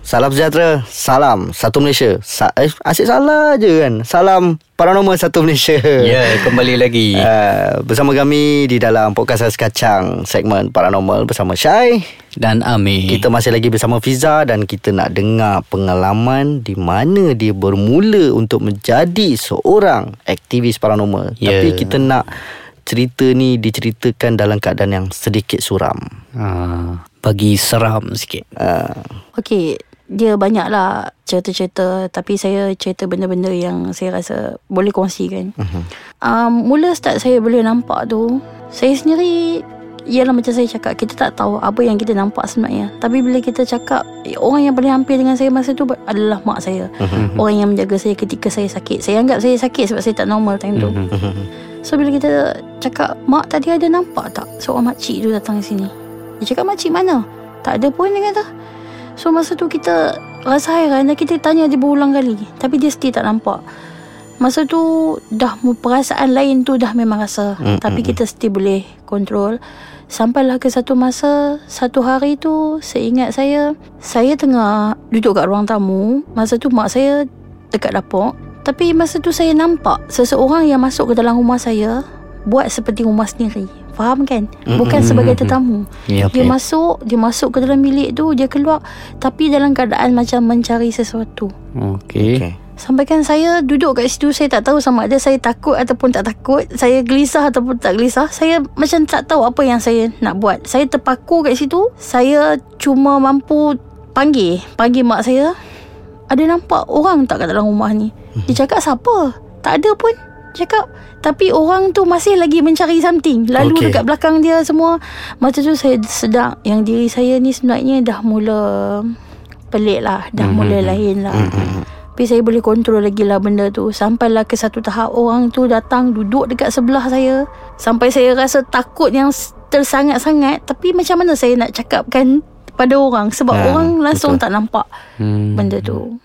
Salam sejahtera Salam Satu Malaysia Sa- eh, Asyik salah je kan Salam Paranormal Satu Malaysia Ya, kembali lagi. Uh, bersama kami di dalam podcast Ais Kacang segmen paranormal bersama Syai. Dan Amir. Kita masih lagi bersama Fiza dan kita nak dengar pengalaman di mana dia bermula untuk menjadi seorang aktivis paranormal. Ya. Tapi kita nak cerita ni diceritakan dalam keadaan yang sedikit suram. ha, bagi seram sikit. Uh, Okey, dia banyak lah cerita-cerita tapi saya cerita benda-benda yang saya rasa boleh kongsikan. Uh-huh. Um, mula start saya boleh nampak tu, saya sendiri Ialah macam saya cakap Kita tak tahu Apa yang kita nampak sebenarnya Tapi bila kita cakap eh, Orang yang paling hampir dengan saya Masa tu Adalah mak saya uh-huh. Orang yang menjaga saya Ketika saya sakit Saya anggap saya sakit Sebab saya tak normal time tu uh-huh. So bila kita cakap Mak tadi ada nampak tak Seorang makcik tu datang sini Dia cakap makcik mana Tak ada pun dia kata So masa tu kita Rasa hairan Dan kita tanya dia berulang kali. Tapi dia still tak nampak. Masa tu Dah perasaan lain tu Dah memang rasa. Mm-hmm. Tapi kita still boleh Kontrol Sampailah ke satu masa Satu hari tu Seingat saya Saya tengah Duduk kat ruang tamu. Masa tu mak saya Dekat dapur. Tapi masa tu saya nampak Seseorang yang masuk ke dalam rumah saya Buat seperti rumah sendiri Faham kan? Bukan sebagai tetamu. Ya, Dia masuk Dia masuk ke dalam bilik tu Dia keluar Tapi dalam keadaan Macam mencari sesuatu. Okey. okay. Sampai kan saya duduk kat situ Saya tak tahu sama ada saya takut Ataupun tak takut Saya gelisah ataupun tak gelisah Saya macam tak tahu apa yang saya nak buat. Saya terpaku kat situ Saya cuma mampu panggil Panggil mak saya. Ada nampak orang tak kat dalam rumah ni. Dia cakap siapa? Tak ada pun Cakap Tapi orang tu masih lagi mencari something. Lalu okay. dekat belakang dia semua Macam tu saya sedar Yang diri saya ni sebenarnya dah mula Pelik lah. Dah mm-hmm. mula lain lah. Mm-hmm. Tapi saya boleh kontrol lagi lah benda tu. Sampailah ke satu tahap Orang tu datang duduk dekat sebelah saya. Sampai saya rasa takut yang tersangat-sangat. Tapi macam mana saya nak cakapkan pada orang? Sebab Ha, orang langsung betul. tak nampak Hmm, benda tu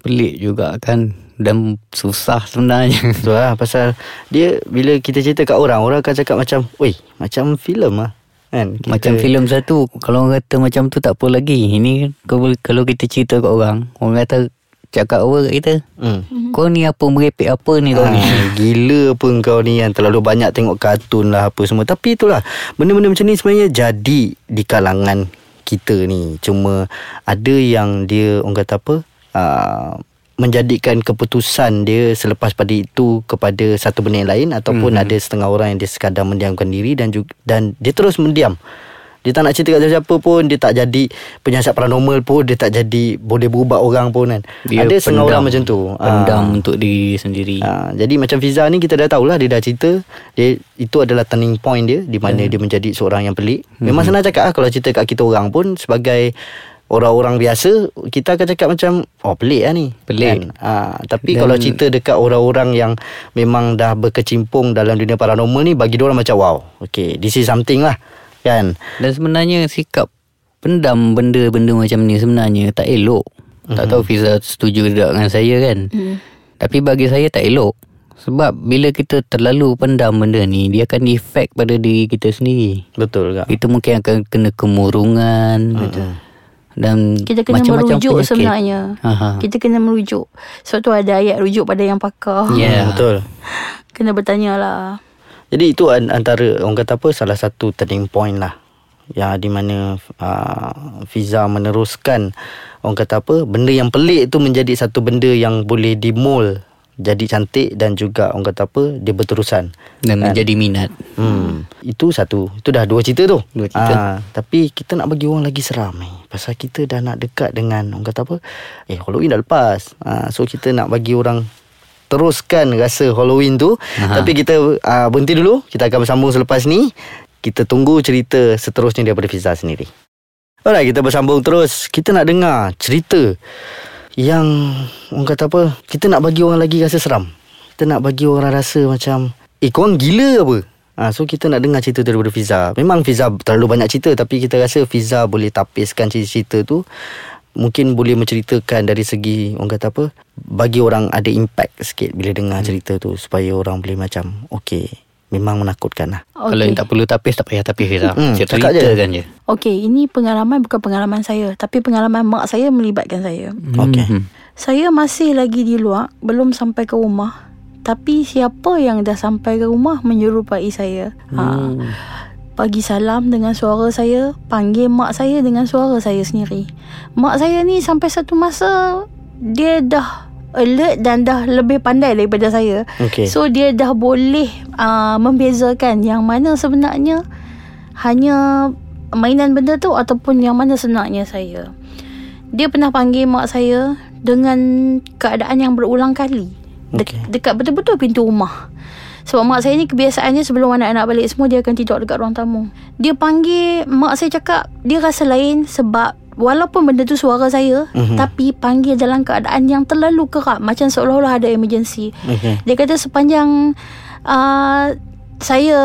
pelik juga kan. Dan susah sebenarnya. Betul lah Pasal Dia Bila kita cerita kat orang Orang akan cakap macam Weh Macam filem lah Kan kita, Macam filem satu Kalau orang kata macam tu tak apa lagi Ini kalau, kalau kita cerita kat orang Orang kata Cakap apa kat kita hmm. Kau ni apa merepek apa ni kau ni Ah, gila apa kau ni yang terlalu banyak tengok kartun lah apa semua. Tapi itulah benda-benda macam ni sebenarnya jadi di kalangan kita ni. Cuma ada yang dia orang kata apa? Uh, menjadikan keputusan dia selepas pada itu kepada satu benda yang lain ataupun mm-hmm. ada setengah orang yang dia sekadar mendiamkan diri dan juga, dan dia terus mendiam. Dia tak nak cerita kat siapa pun Dia tak jadi penyiasat paranormal pun Dia tak jadi boleh berubah orang pun kan Dia Ada setengah orang macam tu Pendam Ah. untuk diri sendiri Ha, jadi macam Fiza ni kita dah tahulah dia dah cerita dia itu adalah turning point dia di mana dia menjadi seorang yang pelik. Memang senang cakap lah kalau cerita kat kita orang pun sebagai orang-orang biasa kita akan cakap macam oh pelik lah ni. Pelik. Ha, tapi Dan- kalau cerita dekat orang-orang yang memang dah berkecimpung dalam dunia paranormal ni bagi orang macam wow. Okay this is something lah kan. Dan sebenarnya sikap pendam benda-benda macam ni sebenarnya tak elok. Mm-hmm. Tak tahu Fiza setuju tak dengan saya kan. Mm. Tapi bagi saya tak elok. Sebab bila kita terlalu pendam benda ni, dia akan efek pada diri kita sendiri. Betul tak? Kita mungkin akan kena kemurungan. Mm. Dan Kita kena macam-macam merujuk penyakit. sebenarnya Aha. Kita kena merujuk Sebab tu ada ayat rujuk pada yang pakar Ya. Hmm, betul. Kena bertanya lah Jadi itu an- antara orang kata apa salah satu turning point lah. Ya di mana uh, Fiza meneruskan orang kata apa benda yang pelik tu menjadi satu benda yang boleh dimol jadi cantik dan juga orang kata apa dia berterusan. Dan menjadi minat. Hmm. Itu satu. Itu dah dua cerita tu. Dua cerita. Ah, tapi kita nak bagi orang lagi seram ni. Pasal kita dah nak dekat dengan orang kata apa? Eh Halloween dah lepas. Ah, so kita nak bagi orang teruskan rasa Halloween tu. Aha. Tapi kita uh, berhenti dulu. Kita akan bersambung selepas ni. Kita tunggu cerita seterusnya daripada Fiza sendiri. Alright, kita bersambung terus. Kita nak dengar cerita yang orang kata apa? Kita nak bagi orang lagi rasa seram. Kita nak bagi orang rasa macam eh korang gila apa? Ha, so kita nak dengar cerita daripada Fiza. Memang Fiza terlalu banyak cerita tapi kita rasa Fiza boleh tapiskan cerita-cerita tu mungkin boleh menceritakan dari segi orang kata apa bagi orang ada impact sikit bila dengar cerita tu supaya orang boleh macam okey memang menakutkan lah. Okey. Kalau yang tak perlu tapis Tak payah tapis Fiza Hmm, Cerita cakap je. kan je Okey, ini pengalaman bukan pengalaman saya, tapi pengalaman mak saya melibatkan saya. Okey. Mhm. Saya masih lagi di luar, belum sampai ke rumah. Tapi siapa yang dah sampai ke rumah menyerupai saya. Ha, Hmm. bagi salam dengan suara saya, panggil mak saya dengan suara saya sendiri. Mak saya ni sampai satu masa dia dah alert dan dah lebih pandai daripada saya. Okey. So dia dah boleh uh, membezakan yang mana sebenarnya hanya mainan benda tu ataupun yang mana sebenarnya saya. Dia pernah panggil mak saya dengan keadaan yang berulang kali. De- Okey. Dekat betul-betul pintu rumah. Sebab mak saya ni kebiasaannya sebelum anak-anak balik semua dia akan tidur dekat ruang tamu. Dia panggil mak saya cakap dia rasa lain sebab walaupun benda tu suara saya Mhm. tapi panggil dalam keadaan yang terlalu kerap macam seolah-olah ada emergency. Okey. Dia kata sepanjang uh, saya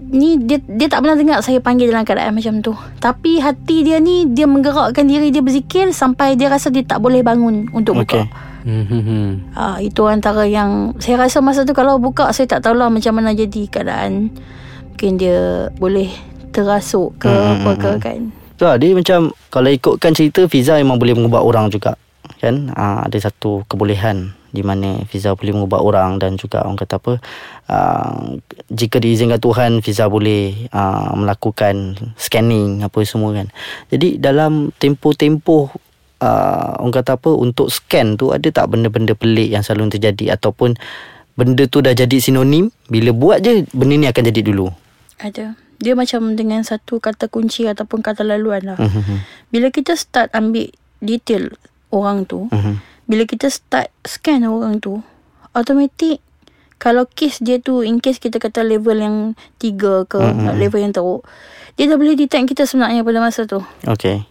ni dia dia tak pernah dengar saya panggil dalam keadaan macam tu. Tapi hati dia ni dia menggerakkan diri dia berzikir sampai dia rasa dia tak boleh bangun untuk buka. Okey. Mhm. Ah itu antara yang saya rasa masa tu kalau buka saya tak tahulah macam mana jadi keadaan. Mungkin dia boleh terasuk ke Hmm, apa ke hmm. kan. Lah, dia macam kalau ikutkan cerita Fiza memang boleh mengubah orang juga. Kan? Ah, ada satu kebolehan di mana Fiza boleh mengubah orang dan juga orang kata apa ah, jika diizinkan Tuhan Fiza boleh ah, melakukan scanning apa semua kan. Jadi dalam tempoh-tempoh uh, orang kata apa untuk scan tu ada tak benda-benda pelik yang selalu terjadi ataupun benda tu dah jadi sinonim bila buat je benda ni akan jadi dulu. Ada. Dia macam dengan satu kata kunci ataupun kata laluan lah. Mhm. Bila kita start ambil detail orang tu, Mhm. bila kita start scan orang tu, automatik kalau kes dia tu in case kita kata level yang tiga ke Mm-mm. level yang teruk, dia dah boleh detect kita sebenarnya pada masa tu. Okey.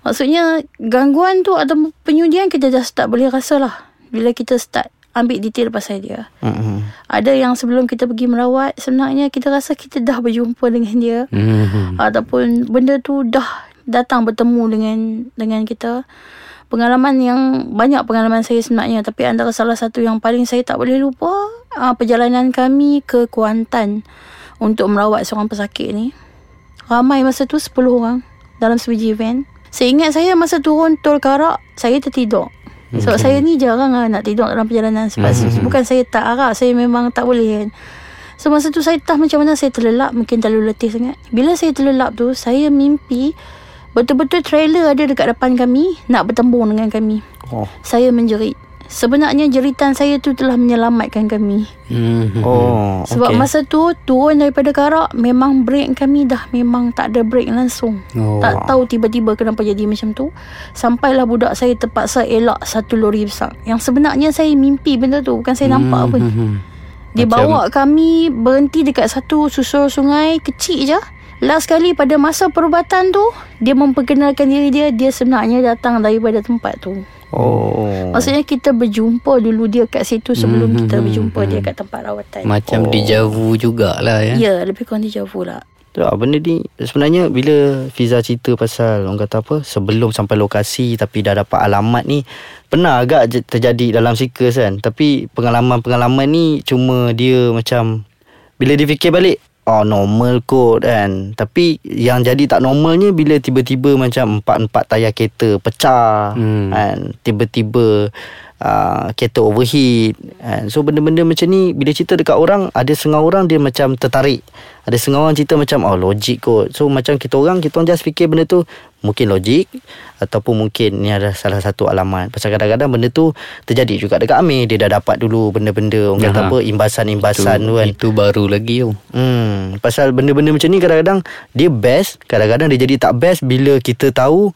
Maksudnya gangguan tu atau penyudian kita dah start boleh rasa lah bila kita start ambil detail pasal dia. Mhm. Ada yang sebelum kita pergi merawat sebenarnya kita rasa kita dah berjumpa dengan dia Mhm. ataupun benda tu dah datang bertemu dengan dengan kita. Pengalaman yang banyak pengalaman saya sebenarnya tapi antara salah satu yang paling saya tak boleh lupa uh, perjalanan kami ke Kuantan untuk merawat seorang pesakit ni. Ramai masa tu 10 orang dalam sebiji van. Saya ingat saya masa turun tol Karak saya tertidur. Sebab saya ni jarang lah nak tidur dalam perjalanan sebab Mhm. bukan saya tak arak saya memang tak boleh kan. So masa tu saya tak macam mana saya terlelap mungkin terlalu letih sangat. Bila saya terlelap tu saya mimpi betul-betul trailer ada dekat depan kami nak bertembung dengan kami. Oh. Saya menjerit. Sebenarnya jeritan saya tu telah menyelamatkan kami. Mhm. Oh, Sebab okey. masa tu turun daripada karak memang brake kami dah memang tak ada brake langsung. Oh. Tak tahu tiba-tiba kenapa jadi macam tu. Sampailah budak saya terpaksa elak satu lori besar. Yang sebenarnya saya mimpi benda tu bukan saya nampak pun. Mhm. Dia Macam- bawa kami berhenti dekat satu susur sungai kecil je. Last kali pada masa perubatan tu, dia memperkenalkan diri dia, dia sebenarnya datang daripada tempat tu. Oh. Maksudnya kita berjumpa dulu dia kat situ sebelum Hmm, kita hmm, berjumpa hmm. dia kat tempat rawatan. Macam Oh. deja vu jugalah ya. Ya, lebih kurang dia jauh lah. Tu lah, benda ni sebenarnya bila Fiza cerita pasal orang kata apa sebelum sampai lokasi tapi dah dapat alamat ni pernah agak terjadi dalam seekers kan tapi pengalaman-pengalaman ni cuma dia macam bila dia fikir balik oh normal kot kan tapi yang jadi tak normalnya bila tiba-tiba macam empat-empat tayar kereta pecah Hmm. kan tiba-tiba uh, kereta overheat. Kan so benda-benda macam ni bila cerita dekat orang ada setengah orang dia macam tertarik. Ada setengah orang cerita macam oh logik kot. So macam kita orang kita orang just fikir benda tu mungkin logik ataupun mungkin ni adalah salah satu alamat. Pasal kadang-kadang benda tu terjadi juga dekat Amir. Dia dah dapat dulu benda-benda orang kata Aha. apa imbasan-imbasan tu kan. Itu baru lagi tu. Hmm, pasal benda-benda macam ni kadang-kadang dia best, kadang-kadang dia jadi tak best bila kita tahu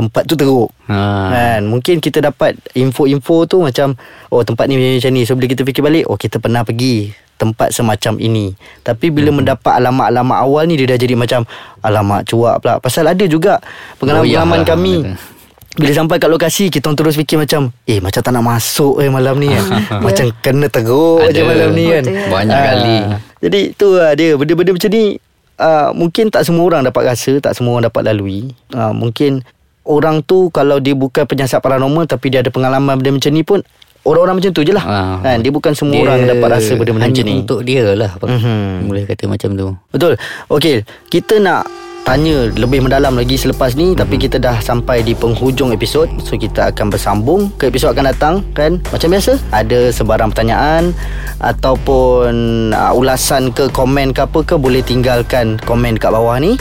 tempat tu teruk. Ha. Kan mungkin kita dapat info-info tu macam oh tempat ni macam ni. So bila kita fikir balik, oh kita pernah pergi tempat semacam ini. Tapi bila hmm. mendapat alamat-alamat awal ni dia dah jadi macam alamat cuak pula. Pasal ada juga pengalaman-pengalaman Goyah lah kami. kata. Bila sampai kat lokasi Kita orang terus fikir macam Eh macam tak nak masuk eh malam ni kan Macam kena teruk Ada. je malam ni kan. Banyak Ah, kali. Jadi tu lah dia Benda-benda macam ni uh, Mungkin tak semua orang dapat rasa Tak semua orang dapat lalui uh, Mungkin orang tu kalau dia bukan penyiasat paranormal tapi dia ada pengalaman benda macam ni pun orang-orang macam tu je lah. Ah. Kan? Dia bukan semua orang dapat rasa benda-benda macam ni. untuk dia lah Mhm. Boleh kata macam tu Betul. Okey, kita nak tanya lebih mendalam lagi selepas ni mm-hmm. tapi kita dah sampai di penghujung episod so kita akan bersambung ke episod akan datang kan macam biasa ada sebarang pertanyaan ataupun uh, ulasan ke komen ke apa ke boleh tinggalkan komen kat bawah ni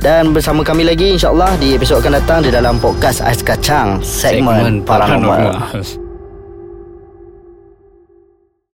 dan bersama kami lagi insyaallah di episod akan datang di dalam podcast Ais Kacang segmen, segmen paranormal. paranormal.